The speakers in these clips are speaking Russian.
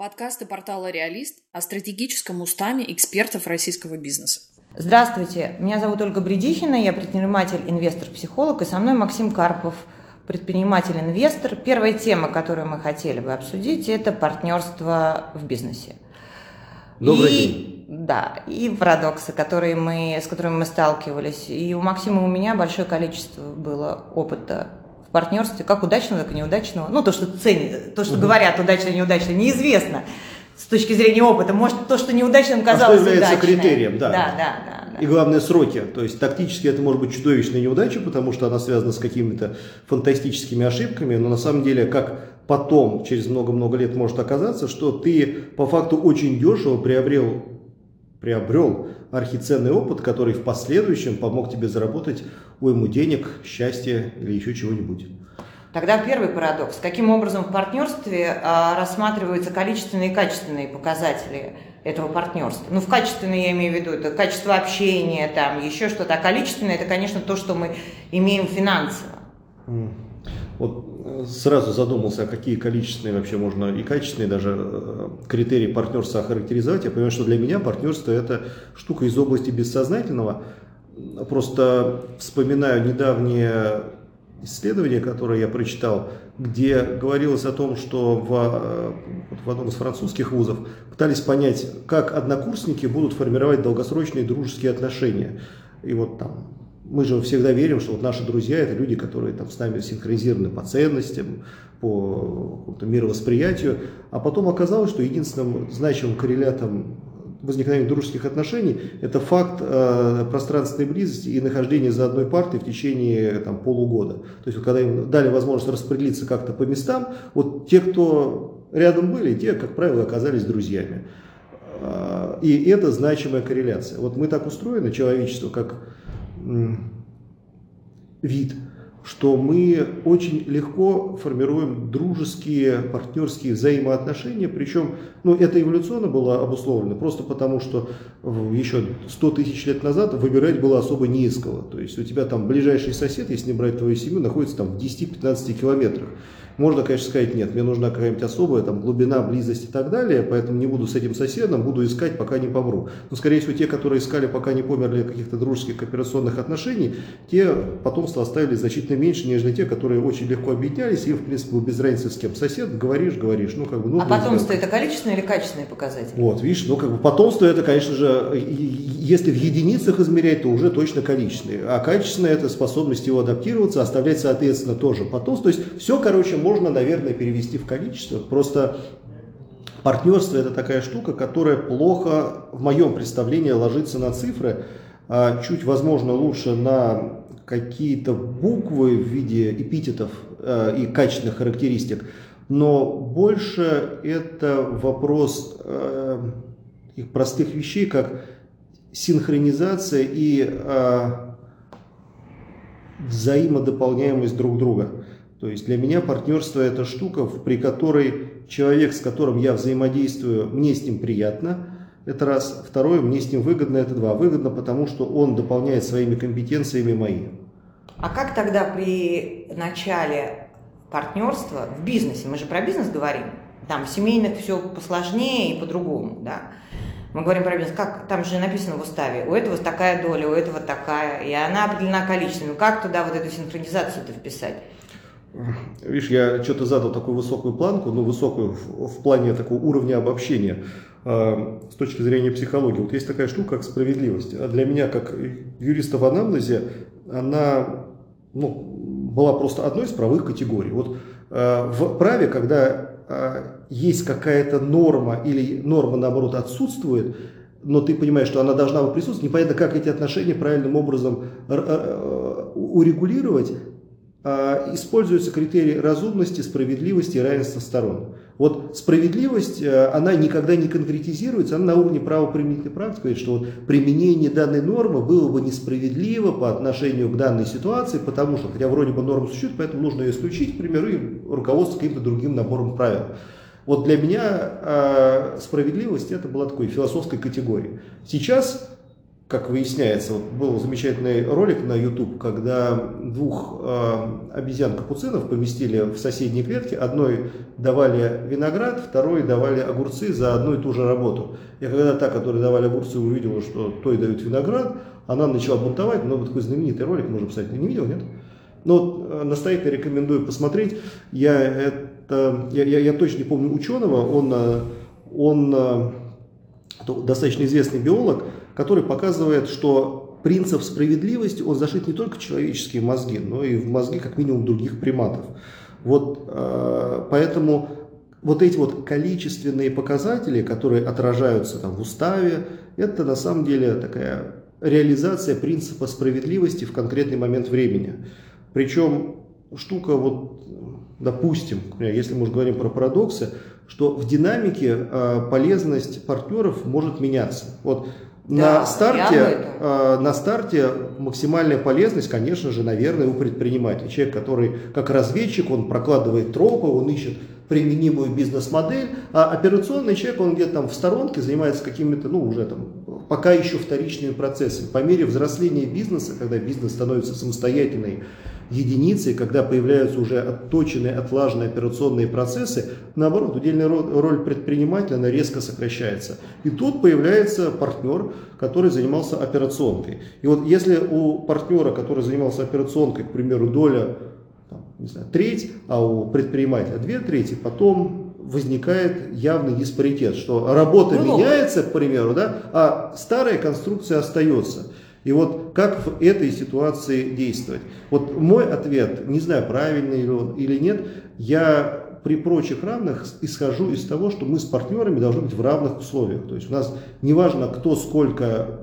Подкасты портала «Реалист» о стратегическом устаме экспертов российского бизнеса. Здравствуйте, меня зовут Ольга Бредихина, я предприниматель, инвестор, психолог, и со мной Максим Карпов, предприниматель-инвестор. Первая тема, которую мы хотели бы обсудить, это партнерство в бизнесе. Добрый и, день. Да, и парадоксы, которые мы, с которыми мы сталкивались. И у Максима и у меня большое количество было опыта в партнерстве, как удачного, так и неудачного. Ну, то, что ценят, то, что угу. говорят удачно, неудачно, неизвестно с точки зрения опыта. Может, то, что неудачным казалось а что является удачным. критерием, да. Да, да, да, да. И главное сроки. То есть тактически это может быть чудовищная неудача, потому что она связана с какими-то фантастическими ошибками, но на самом деле, как потом, через много-много лет может оказаться, что ты по факту очень дешево приобрел, приобрел архиценный опыт, который в последующем помог тебе заработать уйму денег, счастья или еще чего-нибудь. Тогда первый парадокс. Каким образом в партнерстве а, рассматриваются количественные и качественные показатели этого партнерства? Ну, в качественные я имею в виду, это качество общения, там, еще что-то. А количественное, это, конечно, то, что мы имеем финансово. Вот э, сразу задумался, а какие количественные вообще можно и качественные даже э, критерии партнерства охарактеризовать. Я понимаю, что для меня партнерство это штука из области бессознательного. Просто вспоминаю недавнее исследование, которое я прочитал, где говорилось о том, что в, э, в одном из французских вузов пытались понять, как однокурсники будут формировать долгосрочные дружеские отношения. И вот там мы же всегда верим, что вот наши друзья это люди, которые там с нами синхронизированы по ценностям, по мировосприятию. А потом оказалось, что единственным значимым коррелятом возникновения дружеских отношений – это факт э, пространственной близости и нахождения за одной партой в течение там, полугода. То есть, вот, когда им дали возможность распределиться как-то по местам, вот те, кто рядом были, те, как правило, оказались друзьями. Э, и это значимая корреляция. Вот мы так устроены, человечество, как м, вид – что мы очень легко формируем дружеские, партнерские взаимоотношения, причем ну, это эволюционно было обусловлено, просто потому что еще 100 тысяч лет назад выбирать было особо не из кого. То есть у тебя там ближайший сосед, если не брать твою семью, находится там в 10-15 километрах. Можно, конечно, сказать, нет, мне нужна какая-нибудь особая там, глубина, близость и так далее, поэтому не буду с этим соседом, буду искать, пока не помру. Но, скорее всего, те, которые искали, пока не померли каких-то дружеских кооперационных отношений, те потомство оставили значительно меньше, нежели те, которые очень легко объединялись, и, в принципе, без разницы с кем. Сосед, говоришь, говоришь, ну, как бы... Ну, а потомство это количественные или качественные показатели? Вот, видишь, ну, как бы потомство это, конечно же, если в единицах измерять, то уже точно количественные. А качественное это способность его адаптироваться, оставлять, соответственно, тоже потомство. То есть все, короче, можно можно, наверное, перевести в количество. Просто партнерство это такая штука, которая плохо, в моем представлении, ложится на цифры, а чуть, возможно, лучше на какие-то буквы в виде эпитетов а, и качественных характеристик, но больше это вопрос э, простых вещей, как синхронизация и э, взаимодополняемость друг друга. То есть для меня партнерство это штука, при которой человек, с которым я взаимодействую, мне с ним приятно, это раз. Второе, мне с ним выгодно, это два. Выгодно, потому что он дополняет своими компетенциями мои. А как тогда при начале партнерства в бизнесе, мы же про бизнес говорим, там в семейных все посложнее и по-другому, да? Мы говорим про бизнес, как там же написано в уставе, у этого такая доля, у этого такая, и она определена количеством. Как туда вот эту синхронизацию-то вписать? Видишь, я что-то задал такую высокую планку, ну, высокую в, в плане такого уровня обобщения э, с точки зрения психологии. Вот есть такая штука, как справедливость. А для меня, как юриста в анамнезе, она ну, была просто одной из правых категорий. Вот э, в праве, когда э, есть какая-то норма или норма, наоборот, отсутствует, но ты понимаешь, что она должна присутствовать, непонятно, как эти отношения правильным образом урегулировать, а, используются критерии разумности, справедливости и равенства сторон. Вот справедливость, э, она никогда не конкретизируется, она на уровне правоприменительной практики говорит, что вот применение данной нормы было бы несправедливо по отношению к данной ситуации, потому что, хотя вроде бы норма существует, поэтому нужно ее исключить, к примеру, и руководство каким-то другим набором правил. Вот для меня э, справедливость это была такой философской категорией. Сейчас как выясняется, вот был замечательный ролик на YouTube, когда двух э, обезьян-капуцинов поместили в соседние клетки. Одной давали виноград, второй давали огурцы за одну и ту же работу. И когда та, которой давали огурцы, увидела, что той дают виноград, она начала бунтовать. Много такой знаменитый ролик, можно посмотреть. Ты не видел, нет? Но э, настоятельно рекомендую посмотреть. Я, это, я, я, я точно не помню ученого, он, э, он э, достаточно известный биолог, который показывает, что принцип справедливости, он зашит не только в человеческие мозги, но и в мозги как минимум других приматов. Вот э, поэтому вот эти вот количественные показатели, которые отражаются там в уставе, это на самом деле такая реализация принципа справедливости в конкретный момент времени. Причем штука вот, допустим, если мы уже говорим про парадоксы, что в динамике э, полезность партнеров может меняться. Вот Да, на старте, э, на старте максимальная полезность, конечно же, наверное, у предпринимателя. Человек, который как разведчик, он прокладывает тропы, он ищет применимую бизнес-модель, а операционный человек, он где-то там в сторонке занимается какими-то, ну, уже там, пока еще вторичными процессами. По мере взросления бизнеса, когда бизнес становится самостоятельной единицей, когда появляются уже отточенные, отлаженные операционные процессы, наоборот, удельная ро- роль предпринимателя, она резко сокращается. И тут появляется партнер, который занимался операционкой. И вот если у партнера, который занимался операционкой, к примеру, доля не знаю, треть, а у предпринимателя две трети, потом возникает явный диспаритет, что работа Ну, меняется, к примеру, да, а старая конструкция остается. И вот как в этой ситуации действовать? Вот мой ответ, не знаю, правильный ли он или нет, я при прочих равных исхожу из того, что мы с партнерами должны быть в равных условиях. То есть у нас не важно, кто сколько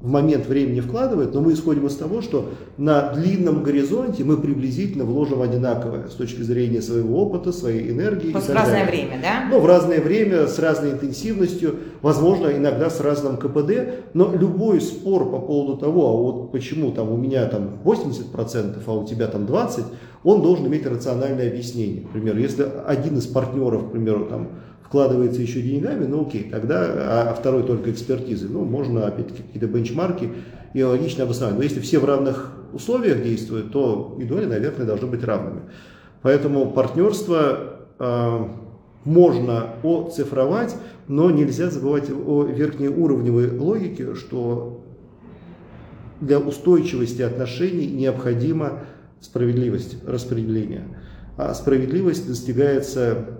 в момент времени вкладывает, но мы исходим из того, что на длинном горизонте мы приблизительно вложим одинаковое с точки зрения своего опыта, своей энергии. Просто в разное далее. время, да? Ну, в разное время, с разной интенсивностью, возможно, иногда с разным КПД, но любой спор по поводу того, а вот почему там у меня там 80%, а у тебя там 20%, он должен иметь рациональное объяснение. К примеру, если один из партнеров, к примеру, там, вкладывается еще деньгами, ну окей, тогда, а второй только экспертизой, ну можно опять-таки какие-то бенчмарки и логично обосновать. Но если все в равных условиях действуют, то и доли, наверное, должны быть равными. Поэтому партнерство э, можно оцифровать, но нельзя забывать о верхнеуровневой логике, что для устойчивости отношений необходима справедливость распределения. А справедливость достигается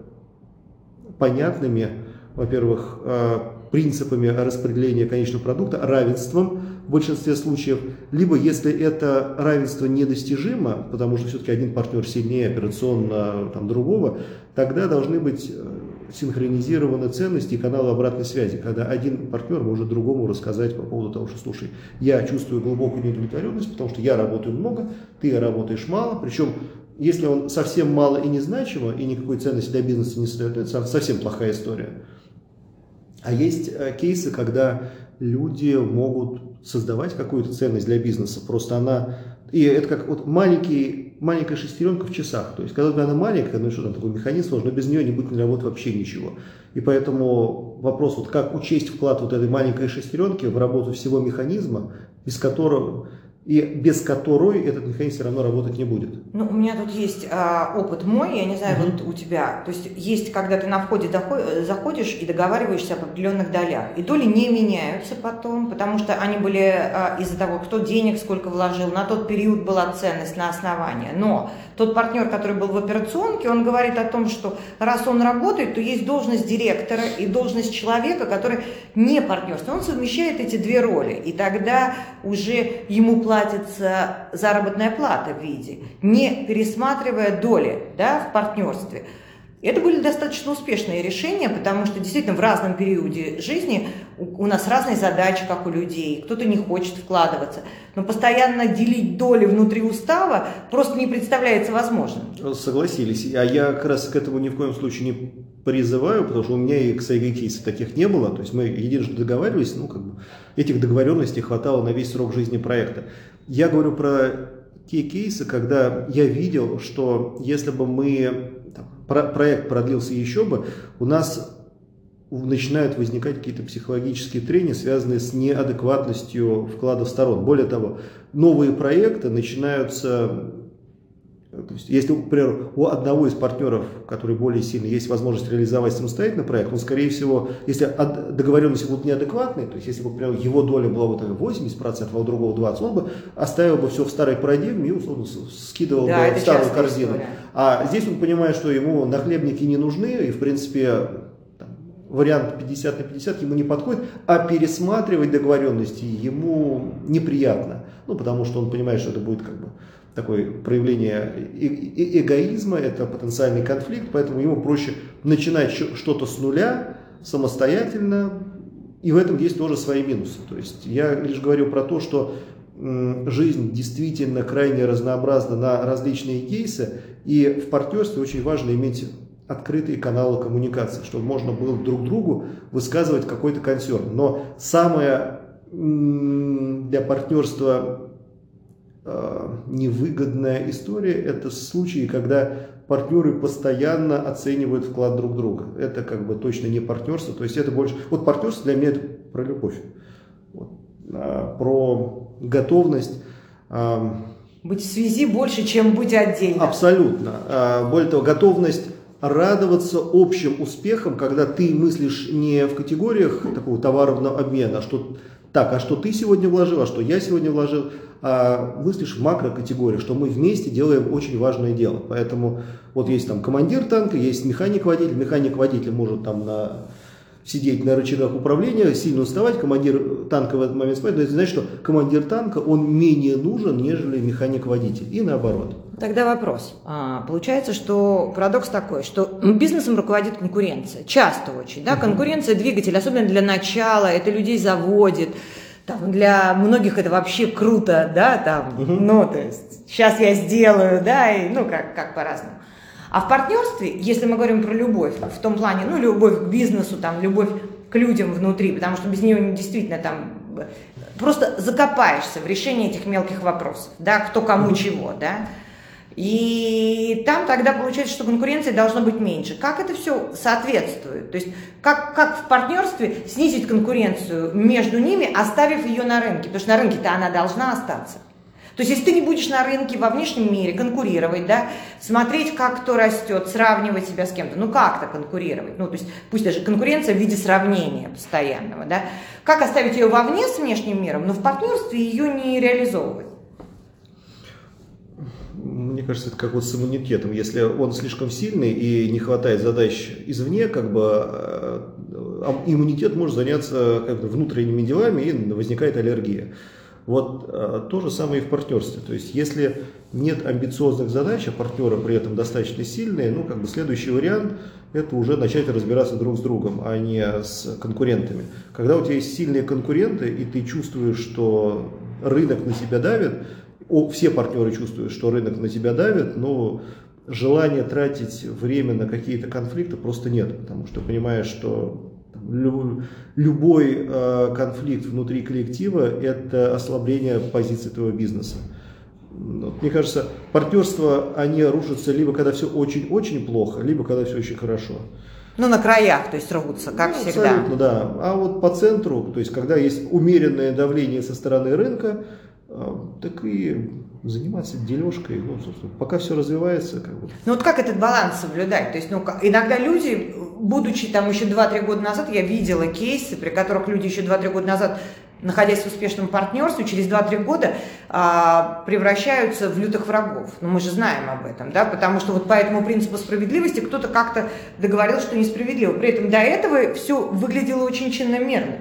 понятными, во-первых, э, принципами распределения конечного продукта, равенством в большинстве случаев, либо если это равенство недостижимо, потому что все-таки один партнер сильнее операционно там, другого, тогда должны быть э, синхронизированы ценности и каналы обратной связи, когда один партнер может другому рассказать по поводу того, что, слушай, я чувствую глубокую неудовлетворенность, потому что я работаю много, ты работаешь мало, причем если он совсем мало и незначимо, и никакой ценности для бизнеса не создает, это совсем плохая история. А есть э, кейсы, когда люди могут создавать какую-то ценность для бизнеса, просто она... И это как вот маленький, маленькая шестеренка в часах. То есть, когда она маленькая, ну что там, такой механизм сложный, но без нее не будет работать вообще ничего. И поэтому вопрос, вот как учесть вклад вот этой маленькой шестеренки в работу всего механизма, без которого и без которой этот механизм все равно работать не будет. Ну, у меня тут есть а, опыт мой, я не знаю, Мгм. вот у тебя. То есть есть, когда ты на входе заходишь и договариваешься об определенных долях. И доли не меняются потом, потому что они были а, из-за того, кто денег сколько вложил, на тот период была ценность на основание. Но тот партнер, который был в операционке, он говорит о том, что раз он работает, то есть должность директора и должность человека, который не партнерство. Он совмещает эти две роли. И тогда уже ему платится заработная плата в виде, не пересматривая доли да, в партнерстве. Это были достаточно успешные решения, потому что действительно в разном периоде жизни у, нас разные задачи, как у людей. Кто-то не хочет вкладываться. Но постоянно делить доли внутри устава просто не представляется возможным. Согласились. А я как раз к этому ни в коем случае не призываю, потому что у меня и кстати, кейсов таких не было. То есть мы единожды договаривались, ну как бы этих договоренностей хватало на весь срок жизни проекта. Я говорю про те кейсы, когда я видел, что если бы мы там, про- проект продлился еще бы, у нас начинают возникать какие-то психологические трения, связанные с неадекватностью вкладов сторон. Более того, новые проекты начинаются то есть, если, например, у одного из партнеров, который более сильный, есть возможность реализовать самостоятельно проект, он, скорее всего, если договоренности будут неадекватные, то есть, если бы, например, его доля была вот 80%, а у другого 20%, он бы оставил бы все в старой парадигме и, условно, скидывал да, бы в старую корзину. История. А здесь он понимает, что ему нахлебники не нужны, и, в принципе, вариант 50 на 50 ему не подходит, а пересматривать договоренности ему неприятно. Ну, потому что он понимает, что это будет как бы такое проявление эгоизма, это потенциальный конфликт, поэтому ему проще начинать что-то с нуля, самостоятельно, и в этом есть тоже свои минусы. То есть я лишь говорю про то, что жизнь действительно крайне разнообразна на различные кейсы, и в партнерстве очень важно иметь открытые каналы коммуникации, чтобы можно было друг другу высказывать какой-то консерн. Но самое для партнерства невыгодная история – это случаи, когда партнеры постоянно оценивают вклад друг друга. Это как бы точно не партнерство, то есть это больше… Вот партнерство для меня это про любовь, вот, а, про готовность… А, быть в связи больше, чем быть отдельно. Абсолютно. А, более того, готовность радоваться общим успехам, когда ты мыслишь не в категориях такого товарного обмена, а что так, а что ты сегодня вложил, а что я сегодня вложил, а мыслишь в макрокатегории, что мы вместе делаем очень важное дело. Поэтому вот есть там командир танка, есть механик-водитель, механик-водитель может там на сидеть на рычагах управления, сильно уставать, командир танка в этот момент спать, но это значит, что командир танка, он менее нужен, нежели механик-водитель, и наоборот. Тогда вопрос. А, получается, что парадокс такой, что бизнесом руководит конкуренция, часто очень, да, конкуренция двигатель, особенно для начала, это людей заводит, там, для многих это вообще круто, да, там, ну, то есть, сейчас я сделаю, да, и, ну, как, как по-разному. А в партнерстве, если мы говорим про любовь, в том плане, ну, любовь к бизнесу, там, любовь к людям внутри, потому что без нее действительно там просто закопаешься в решении этих мелких вопросов, да, кто кому чего, да. И там тогда получается, что конкуренции должно быть меньше. Как это все соответствует? То есть как, как в партнерстве снизить конкуренцию между ними, оставив ее на рынке? Потому что на рынке-то она должна остаться. То есть, если ты не будешь на рынке во внешнем мире конкурировать, да, смотреть, как кто растет, сравнивать себя с кем-то, ну как-то конкурировать, ну то есть пусть даже конкуренция в виде сравнения постоянного, да, как оставить ее вовне с внешним миром, но в партнерстве ее не реализовывать. Мне кажется, это как вот с иммунитетом. Если он слишком сильный и не хватает задач извне, как бы э, иммунитет может заняться как бы, внутренними делами и возникает аллергия. Вот а, то же самое и в партнерстве. То есть, если нет амбициозных задач, а партнеры при этом достаточно сильные, ну, как бы следующий вариант – это уже начать разбираться друг с другом, а не с конкурентами. Когда у тебя есть сильные конкуренты, и ты чувствуешь, что рынок на тебя давит, все партнеры чувствуют, что рынок на тебя давит, но желания тратить время на какие-то конфликты просто нет, потому что понимаешь, что любой э, конфликт внутри коллектива – это ослабление позиции твоего бизнеса. Вот, мне кажется, партнерства, они рушатся либо когда все очень-очень плохо, либо когда все очень хорошо. Ну, на краях, то есть рвутся, как ну, всегда. Абсолютно, да. А вот по центру, то есть когда есть умеренное давление со стороны рынка, так и заниматься дележкой, ну, собственно, пока все развивается. Как бы. Ну вот как этот баланс соблюдать? То есть, ну, иногда люди, будучи там еще 2-3 года назад, я видела кейсы, при которых люди еще 2-3 года назад находясь в успешном партнерстве, через 2-3 года а, превращаются в лютых врагов. Ну, мы же знаем об этом, да, потому что вот по этому принципу справедливости кто-то как-то договорился, что несправедливо. При этом до этого все выглядело очень чинно-мерно.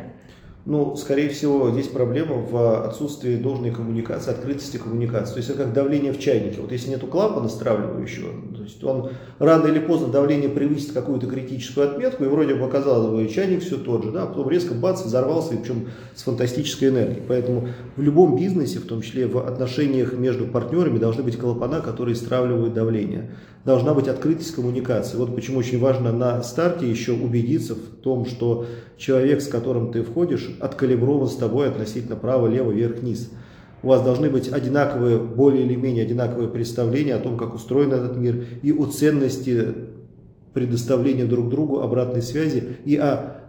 Ну, скорее всего, здесь проблема в отсутствии должной коммуникации, открытости коммуникации. То есть это как давление в чайнике. Вот если нету клапана стравливающего, то есть он рано или поздно давление превысит какую-то критическую отметку, и вроде бы оказалось бы чайник все тот же, да, а потом резко бац, взорвался, и причем с фантастической энергией. Поэтому в любом бизнесе, в том числе в отношениях между партнерами, должны быть клапана, которые стравливают давление. Должна быть открытость коммуникации. Вот почему очень важно на старте еще убедиться в том, что человек, с которым ты входишь, откалиброван с тобой относительно право, лево, вверх, вниз. У вас должны быть одинаковые, более или менее одинаковые представления о том, как устроен этот мир и о ценности предоставления друг другу обратной связи и о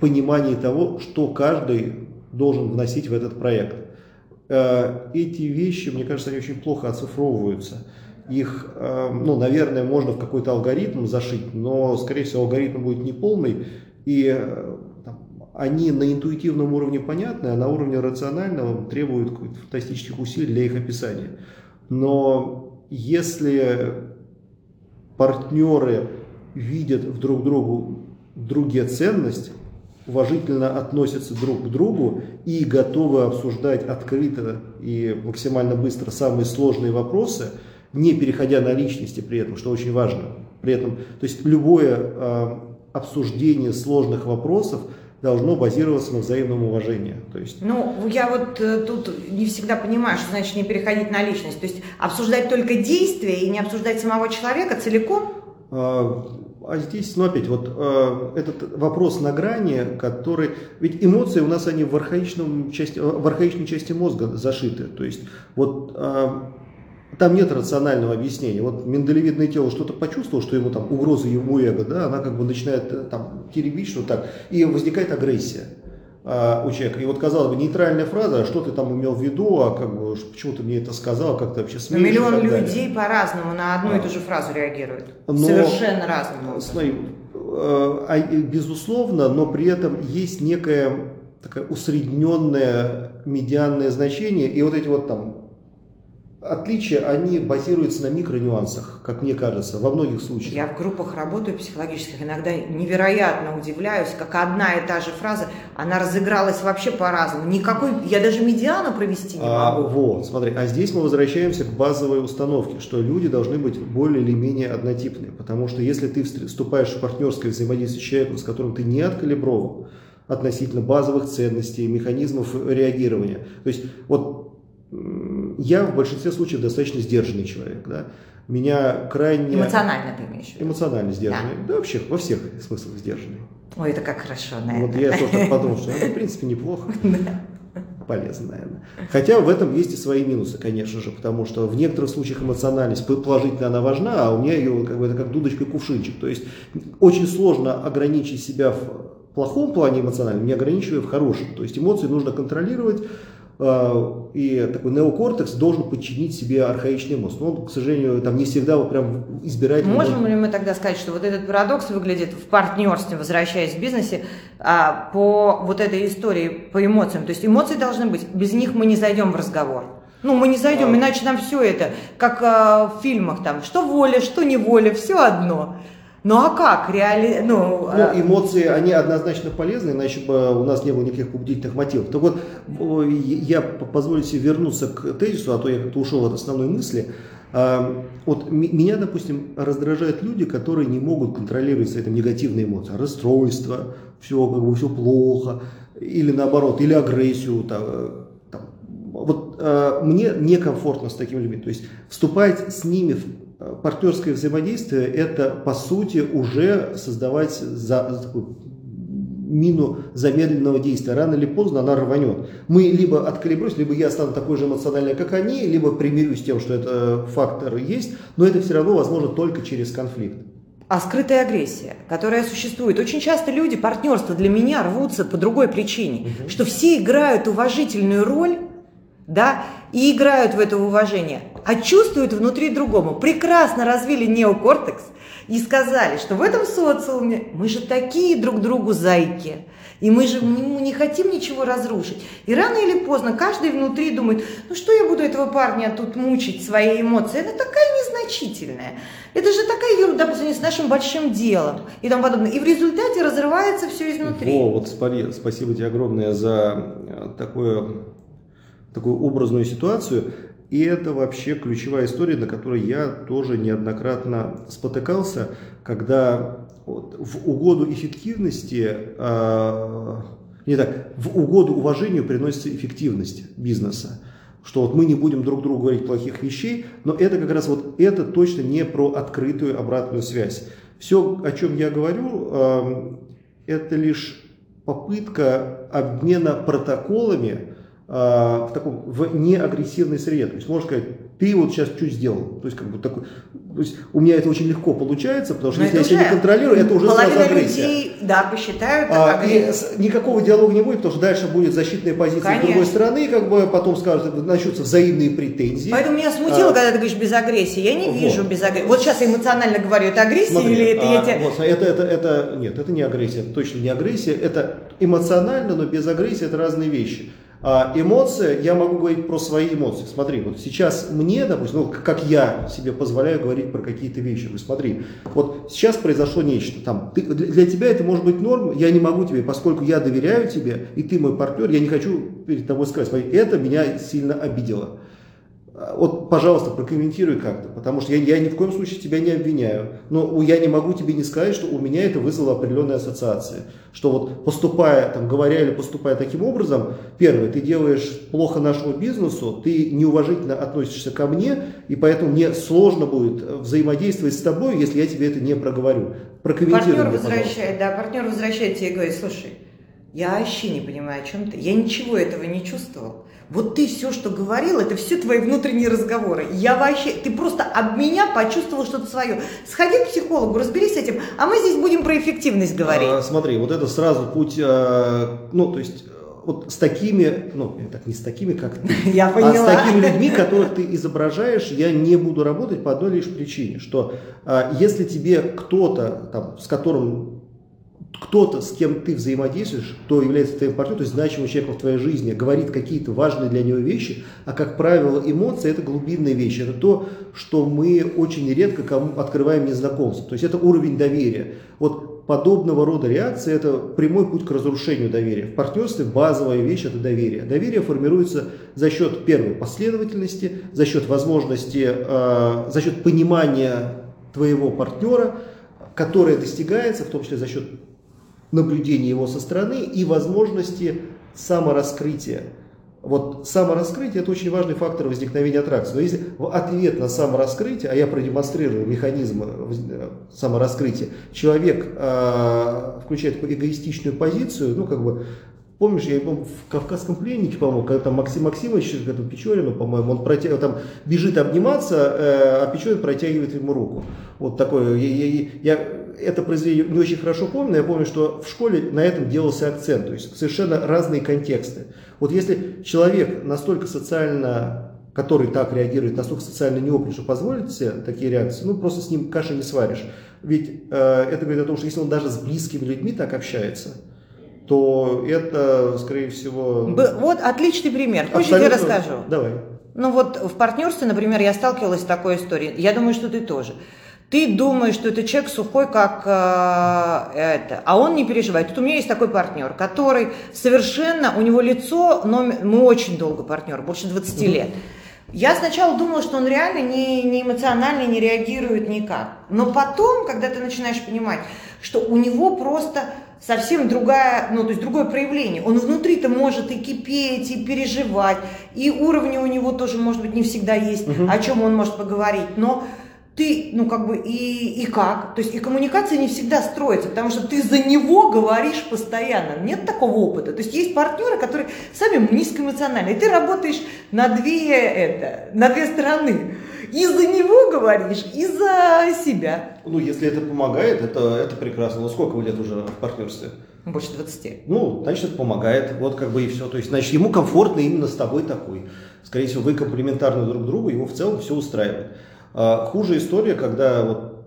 понимании того, что каждый должен вносить в этот проект. Э, эти вещи, мне кажется, они очень плохо оцифровываются. Их, э, ну, наверное, можно в какой-то алгоритм зашить, но, скорее всего, алгоритм будет неполный, и э, там, они на интуитивном уровне понятны, а на уровне рационального требуют фантастических усилий для их описания. Но если партнеры видят в друг другу другие ценности, уважительно относятся друг к другу и готовы обсуждать открыто и максимально быстро самые сложные вопросы, не переходя на личности при этом, что очень важно. При этом, то есть любое э, обсуждение сложных вопросов должно базироваться на взаимном уважении. То есть... Ну, я вот э, тут не всегда понимаю, что значит не переходить на личность. То есть обсуждать только действия и не обсуждать самого человека целиком? А, а здесь, ну опять, вот э, этот вопрос на грани, который... Ведь эмоции у нас, они в, архаичном части, в архаичной части мозга зашиты. То есть вот э, там нет рационального объяснения. Вот миндалевидное тело что-то почувствовало, что ему там угроза ему эго, да, она как бы начинает э, там теребить что-то так, и возникает агрессия а, у человека. И вот, казалось бы, нейтральная фраза, а что ты там имел в виду, а как бы, почему ты мне это сказал, как ты вообще смеешь? Но миллион людей по-разному на одну а. и ту же фразу реагируют. Но, Совершенно разному. Смотри, э, а, безусловно, но при этом есть некое такое усредненное медианное значение, и вот эти вот там Отличия, они базируются на микронюансах, как мне кажется, во многих случаях. Я в группах работаю психологических, иногда невероятно удивляюсь, как одна и та же фраза, она разыгралась вообще по-разному. Никакой, я даже медиану провести не а, могу. Вот, смотри, а здесь мы возвращаемся к базовой установке, что люди должны быть более или менее однотипные, потому что если ты вступаешь в партнерское взаимодействие с человеком, с которым ты не откалиброван, относительно базовых ценностей, механизмов реагирования. То есть вот я в большинстве случаев достаточно сдержанный человек. Да? Меня крайне... Эмоционально ты имеешь в виду? Эмоционально сдержанный. Да, да вообще во всех смыслах сдержанный. Ой, это как хорошо, наверное. Вот я тоже подумал, что это, в принципе, неплохо. Полезно, наверное. Хотя в этом есть и свои минусы, конечно же, потому что в некоторых случаях эмоциональность положительно она важна, а у меня ее как бы это как дудочка и кувшинчик. То есть очень сложно ограничить себя в плохом плане эмоциональном, не ограничивая в хорошем. То есть эмоции нужно контролировать, и такой неокортекс должен подчинить себе архаичный мозг. Но он, к сожалению, там не всегда вот прям избирает. Можем ли мы тогда сказать, что вот этот парадокс выглядит в партнерстве, возвращаясь в бизнесе, а, по вот этой истории, по эмоциям? То есть эмоции должны быть, без них мы не зайдем в разговор. Ну, мы не зайдем, а... иначе нам все это, как а, в фильмах там, что воля, что не воля, все одно. Ну а как? Реали... Ну, ну, а эмоции, они однозначно полезны, иначе бы у нас не было никаких побудительных мотивов. Так вот, я позволю себе вернуться к тезису, а то я как-то ушел от основной мысли. А, вот меня, допустим, раздражают люди, которые не могут контролировать свои там, негативные эмоции, расстройство, все как бы все плохо, или наоборот, или агрессию. Там, там. Вот а, мне некомфортно с такими людьми. То есть вступать с ними в партнерское взаимодействие – это, по сути, уже создавать за, за такую мину замедленного действия. Рано или поздно она рванет. Мы либо откалибруемся, либо я стану такой же эмоциональной, как они, либо примирюсь с тем, что это фактор есть, но это все равно возможно только через конфликт. А скрытая агрессия, которая существует. Очень часто люди, партнерства для меня рвутся по другой причине, угу. что все играют уважительную роль, да, и играют в это уважение, а чувствуют внутри другому. Прекрасно развили неокортекс и сказали, что в этом социуме мы же такие друг другу зайки, и мы же не хотим ничего разрушить. И рано или поздно каждый внутри думает, ну что я буду этого парня тут мучить своей эмоцией, она такая незначительная. Это же такая ерунда по сравнению с нашим большим делом и тому подобное. И в результате разрывается все изнутри. О, вот спасибо тебе огромное за э, такое такую образную ситуацию. И это вообще ключевая история, на которой я тоже неоднократно спотыкался, когда вот, в угоду эффективности, э, не так, в угоду уважению приносится эффективность бизнеса. Что вот мы не будем друг другу говорить плохих вещей, но это как раз вот это точно не про открытую обратную связь. Все, о чем я говорю, это лишь попытка обмена протоколами, в таком в неагрессивной среде. То есть можно сказать, ты вот сейчас что сделал? То есть, как бы такой, то есть у меня это очень легко получается, потому что Но если я себя не контролирую, это уже сразу агрессия. людей, да, посчитают А, и никакого диалога не будет, потому что дальше будет защитная позиция с другой Конечно. стороны, как бы потом скажут, начнутся взаимные претензии. Поэтому меня смутило, А, когда ты говоришь без агрессии. Я не Вот. вижу без агрессии. Вот сейчас я эмоционально говорю, это агрессия Смотри, или это а, я тебе... вот, это, это, это, нет, это не агрессия, это точно не агрессия, это эмоционально, но без агрессии это разные вещи. А эмоция, я могу говорить про свои эмоции. Смотри, вот сейчас мне, допустим, ну, как я себе позволяю говорить про какие-то вещи. Говорю, смотри, вот сейчас произошло нечто. Там, ты, для тебя это может быть норм, я не могу тебе, поскольку я доверяю тебе, и ты мой партнер, я не хочу перед тобой сказать, смотри, это меня сильно обидело. А, Вот, пожалуйста, прокомментируй как-то, потому что я, я ни в коем случае тебя не обвиняю, но я не могу тебе не сказать, что у меня это вызвало определенные ассоциации, что вот поступая, там, говоря или поступая таким образом, первое, ты делаешь плохо нашему бизнесу, ты неуважительно относишься ко мне, и поэтому мне сложно будет взаимодействовать с тобой, если я тебе это не проговорю. Прокомментируй Партнер мне, возвращает, да, партнер возвращает тебе и говорит, слушай, я вообще не понимаю, о чем ты. Я ничего этого не чувствовал. Вот ты все, что говорил, это все твои внутренние разговоры. Я вообще, ты просто об меня почувствовал что-то свое. Сходи к психологу, разберись с этим, а мы здесь будем про эффективность говорить. А, смотри, вот это сразу путь, э, ну, то есть, э, вот с такими, ну, так не с такими, как ты, Я а с поняла. такими людьми, которых ты изображаешь, я не буду работать по одной лишь причине, что а, если тебе кто-то, там, с которым кто-то, с кем ты взаимодействуешь, кто является твоим партнером, то есть значимым человеком в твоей жизни, говорит какие-то важные для него вещи, а как правило эмоции это глубинные вещи, это то, что мы очень редко кому открываем незнакомцам, то есть это уровень доверия. Вот подобного рода реакции это прямой путь к разрушению доверия. В партнерстве базовая вещь это доверие. Доверие формируется за счет первой последовательности, за счет возможности, э, за счет понимания твоего партнера, которое достигается в том числе за счет наблюдения его со стороны и возможности самораскрытия. Вот самораскрытие – это очень важный фактор возникновения аттракции. Но если в ответ на самораскрытие, а я продемонстрирую механизмы воз- э, самораскрытия, человек э, включает такую эгоистичную позицию, ну как бы Помнишь, я помню, в «Кавказском пленнике», по-моему, когда там Максим Максимович, к этому Печорину, по-моему, он протя... там бежит обниматься, э, а Печорин протягивает ему руку. Вот такое. Я, я- я это произведение не очень хорошо помню, я помню, что в школе на этом делался акцент. То есть совершенно разные контексты. Вот если человек настолько социально который так реагирует, настолько социально неопытен, что позволит себе такие реакции, ну просто с ним каши не сваришь. Ведь э, это говорит о том, что если он даже с близкими людьми так общается, то это, скорее всего... Б- Вот отличный пример. Хочешь, я расскажу? Давай. Ну вот в партнерстве, например, я сталкивалась с такой историей. Я думаю, что ты тоже. Ты думаешь, что это человек сухой, как э, это, а он не переживает. Тут у меня есть такой партнер, который совершенно, у него лицо, номер, мы очень долго партнер, больше 20 лет. Я сначала думала, что он реально не, не эмоционально не реагирует никак. Но потом, когда ты начинаешь понимать, что у него просто совсем другая, ну, то есть другое проявление. Он внутри-то может и кипеть, и переживать, и уровни у него тоже, может быть, не всегда есть, Мгм. о чем он может поговорить. Но ты, ну, как бы, и, и как? То есть и коммуникация не всегда строится, потому что ты за него говоришь постоянно. Нет такого опыта. То есть есть партнеры, которые сами низкоэмоциональные. И ты работаешь на две, это, на две стороны. И за него говоришь, и за себя. Ну, если это помогает, это, это прекрасно. Ну, сколько вы лет уже в партнерстве? Больше 20. Ну, значит, это помогает. Вот как бы и все. То есть, значит, ему комфортно именно с тобой такой. Скорее всего, вы комплементарны друг другу, его в целом все устраивает. А, хуже история, когда вот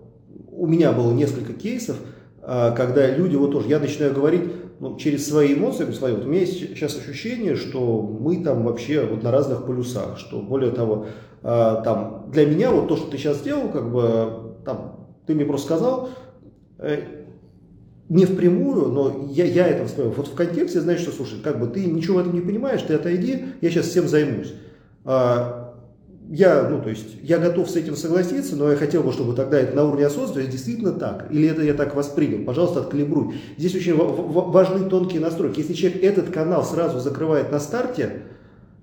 у меня было несколько кейсов, а, когда люди, вот тоже, я начинаю говорить ну, через свои эмоции, говорю, вот у меня есть сейчас ощущение, что мы там вообще вот на разных полюсах, что более того, а, там, для меня вот то, что ты сейчас сделал, как бы, там, ты мне просто сказал, э, не впрямую, но я, я это воспринимаю. Вот в контексте, знаешь, что, слушай, как бы ты ничего в этом не понимаешь, ты отойди, я сейчас всем займусь. Я, ну, то есть, я готов с этим согласиться, но я хотел бы, чтобы тогда это на уровне осознанности действительно так, или это я так воспринял, пожалуйста, откалибруй. Здесь очень ва- ва- важны тонкие настройки. Если человек этот канал сразу закрывает на старте,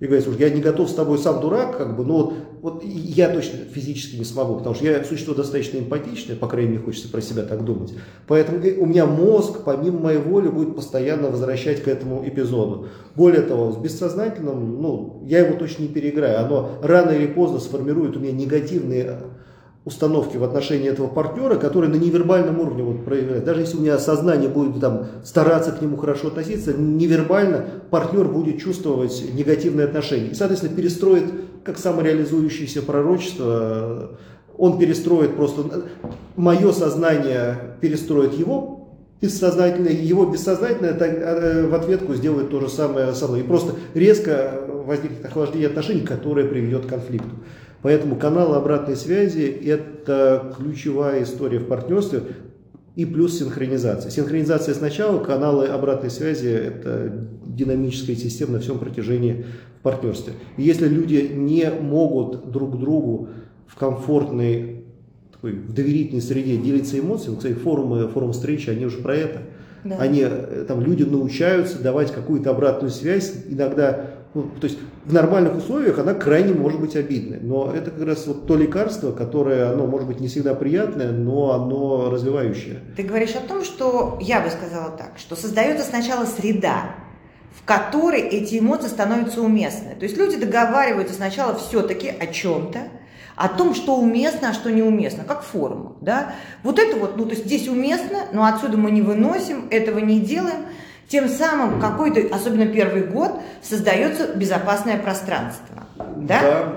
и говорит, слушай, я не готов с тобой, сам дурак, как бы, но вот я точно физически не смогу, потому что я существо достаточно эмпатичное, по крайней мере, хочется про себя так думать. Поэтому у меня мозг, помимо моей воли, будет постоянно возвращать к этому эпизоду. Более того, с бессознательным, ну, я его точно не переиграю. Оно рано или поздно сформирует у меня негативные установки в отношении этого партнера, который на невербальном уровне вот проявляет. Даже если у меня сознание будет там, стараться к нему хорошо относиться, невербально партнер будет чувствовать негативные отношения. И, соответственно, перестроит, как самореализующееся пророчество, он перестроит просто, мое сознание перестроит его бессознательное, его бессознательное так, э, в ответку сделает то же самое со мной. И просто резко возникнет охлаждение отношений, которое приведет к конфликту. Поэтому каналы обратной связи – это ключевая история в партнерстве и плюс синхронизация. Синхронизация сначала, каналы обратной связи – это динамическая система на всем протяжении в партнерстве. И если люди не могут друг другу в комфортной, такой, в доверительной среде делиться эмоциями, кстати, форумы, форум встречи, они уже про это. Да. Они, э, там, люди научаются давать какую-то обратную связь, иногда ну, то есть в нормальных условиях она крайне может быть обидной. Но это как раз вот то лекарство, которое, оно может быть не всегда приятное, но оно развивающее. Ты говоришь о том, что, я бы сказала так, что создается сначала среда, в которой эти эмоции становятся уместны. То есть люди договариваются сначала все-таки о чем-то, о том, что уместно, а что неуместно, как форма. Да? Вот это вот, ну то есть здесь уместно, но отсюда мы не выносим, этого не делаем. Тем самым какой-то, особенно первый год, создается безопасное пространство, да? да.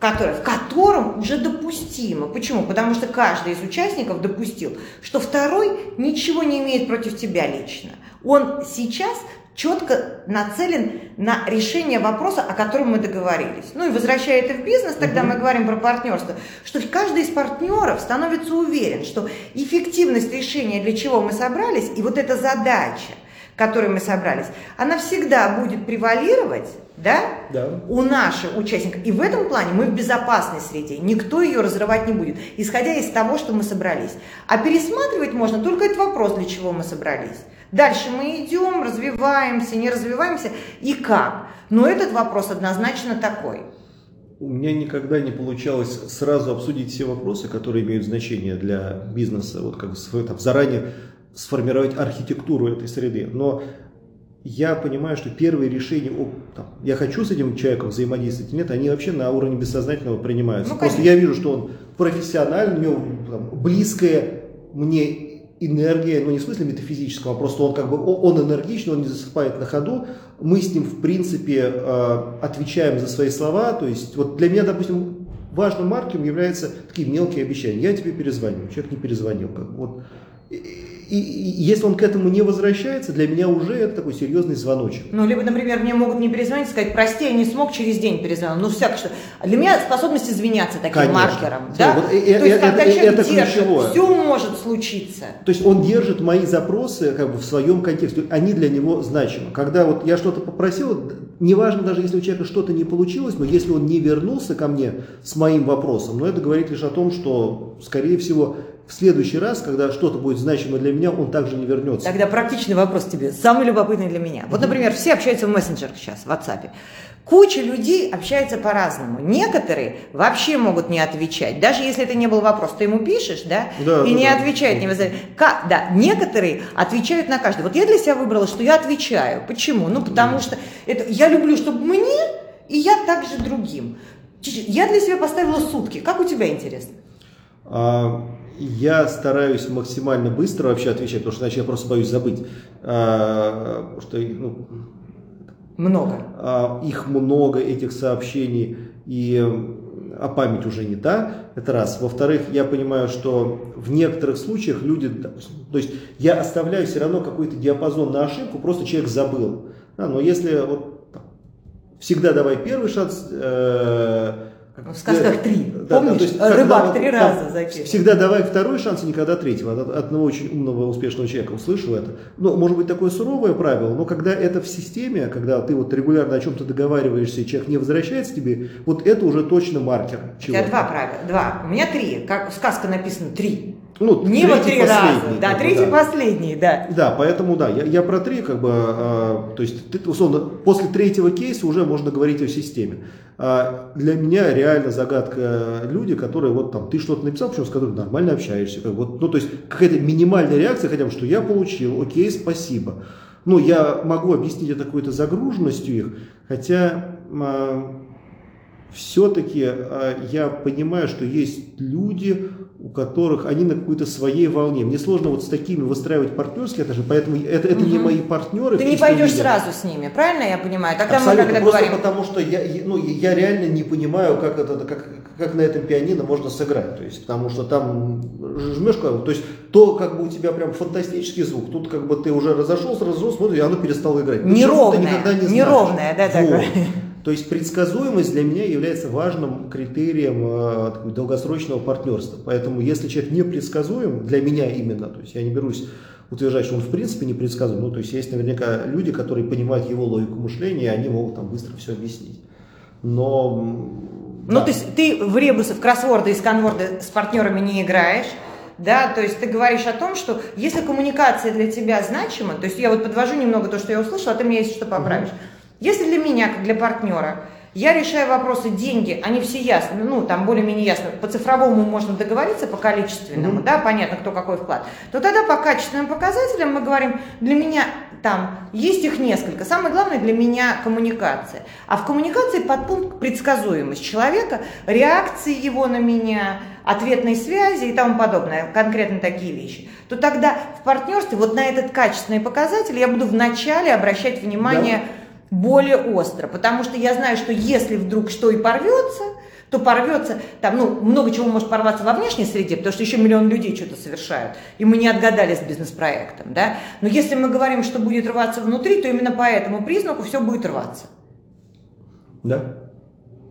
Которое, в котором уже допустимо. Почему? Потому что каждый из участников допустил, что второй ничего не имеет против тебя лично. Он сейчас четко нацелен на решение вопроса, о котором мы договорились. Ну и возвращая это в бизнес, тогда угу. мы говорим про партнерство, что каждый из партнеров становится уверен, что эффективность решения, для чего мы собрались, и вот эта задача, которой мы собрались, она всегда будет превалировать да? Да. у наших участников. И в этом плане мы в безопасной среде, никто ее разрывать не будет, исходя из того, что мы собрались. А пересматривать можно только этот вопрос, для чего мы собрались. Дальше мы идем, развиваемся, не развиваемся и как. Но этот вопрос однозначно такой. У меня никогда не получалось сразу обсудить все вопросы, которые имеют значение для бизнеса, вот как там, заранее сформировать архитектуру этой среды. Но я понимаю, что первые решения, о, там, я хочу с этим человеком взаимодействовать нет, они вообще на уровне бессознательного принимаются. Ну, Просто я вижу, что он профессиональный, у него там, близкая мне энергия, ну не в смысле метафизического, а просто он как бы он энергичный, он не засыпает на ходу. Мы с ним в принципе э, отвечаем за свои слова. То есть вот для меня, допустим, важным маркером являются такие мелкие обещания. Я тебе перезвоню, человек не перезвонил. Как, вот и, и если он к этому не возвращается, для меня уже это такой серьезный звоночек. Ну, либо, например, мне могут не перезвонить, сказать, прости, я не смог, через день перезвонил. Ну, всякое что. Для меня способность извиняться таким Конечно. маркером. Да? Вот, То есть, это, когда это, человек это держит, ключевое. все может случиться. То есть, он держит мои запросы как бы в своем контексте. Они для него значимы. Когда вот я что-то попросил, неважно даже, если у человека что-то не получилось, но если он не вернулся ко мне с моим вопросом, но это говорит лишь о том, что, скорее всего, в следующий раз, когда что-то будет значимо для меня, он также не вернется. Тогда практичный вопрос тебе, самый любопытный для меня. Вот, например, все общаются в мессенджерах сейчас, в WhatsApp. Куча людей общается по-разному. Некоторые вообще могут не отвечать. Даже если это не был вопрос, ты ему пишешь, да, да и да, не да. отвечает. Не вызывает. Как? Да, некоторые отвечают на каждый. Вот я для себя выбрала, что я отвечаю. Почему? Ну, потому что это, я люблю, чтобы мне, и я также другим. Я для себя поставила сутки. Как у тебя интересно? А, я стараюсь максимально быстро вообще отвечать, потому что иначе я просто боюсь забыть. А, что, ну, много. А, их много, этих сообщений, и а память уже не та, это раз. Во-вторых, я понимаю, что в некоторых случаях люди, то есть я оставляю все равно какой-то диапазон на ошибку, просто человек забыл. Да, но если вот, всегда давай первый шанс, э, в сказках три. Да, Помнишь? Да, то есть, Рыбак когда, три раза закинул. Всегда давай второй шанс и никогда третьего. От одного очень умного, успешного человека услышал это. Ну, может быть, такое суровое правило, но когда это в системе, когда ты вот регулярно о чем-то договариваешься, и человек не возвращается тебе, вот это уже точно маркер. Чего. У тебя два правила. Два. У меня три. Как сказка написано три. Ну, не вот три раза, да, третий да. последний, да. Да, поэтому да, я, я про три как бы, а, то есть ты, условно после третьего кейса уже можно говорить о системе. А для меня реально загадка люди, которые вот там ты что-то написал, причем с которыми нормально общаешься, как, вот, ну то есть какая-то минимальная реакция, хотя бы что я получил, окей, спасибо. Ну я могу объяснить это какой-то загруженностью их, хотя а, все-таки а, я понимаю, что есть люди, у которых они на какой-то своей волне. Мне сложно вот с такими выстраивать партнерские отношения, поэтому это, это угу. не мои партнеры. Ты не пойдешь виде. сразу с ними, правильно я понимаю? Тогда Абсолютно, мы когда просто говорим... потому что я, ну, я реально не понимаю, как, это, как, как на этом пианино можно сыграть. То есть, потому что там жмешь, то есть то как бы у тебя прям фантастический звук, тут как бы ты уже разошелся, разошелся, смотришь, и оно перестало играть. Неровное, не неровное, да, вот. такое. То есть предсказуемость для меня является важным критерием э, долгосрочного партнерства. Поэтому если человек непредсказуем, для меня именно, то есть я не берусь утверждать, что он в принципе непредсказуем, ну то есть есть наверняка люди, которые понимают его логику мышления, и они могут там быстро все объяснить. Но... Ну да. то есть ты в ребусы, в кроссворды и сканворды с партнерами не играешь, да, то есть ты говоришь о том, что если коммуникация для тебя значима, то есть я вот подвожу немного то, что я услышала, а ты мне если что поправишь. Угу. Если для меня, как для партнера, я решаю вопросы деньги, они все ясны, ну, там более-менее ясно, по цифровому можно договориться, по количественному, mm-hmm. да, понятно, кто какой вклад, то тогда по качественным показателям мы говорим, для меня там есть их несколько. Самое главное для меня коммуникация. А в коммуникации подпункт предсказуемость человека, реакции его на меня, ответной связи и тому подобное, конкретно такие вещи, то тогда в партнерстве вот на этот качественный показатель я буду вначале обращать внимание да более остро, потому что я знаю, что если вдруг что и порвется, то порвется, там, ну, много чего может порваться во внешней среде, потому что еще миллион людей что-то совершают, и мы не отгадали с бизнес-проектом, да, но если мы говорим, что будет рваться внутри, то именно по этому признаку все будет рваться. Да.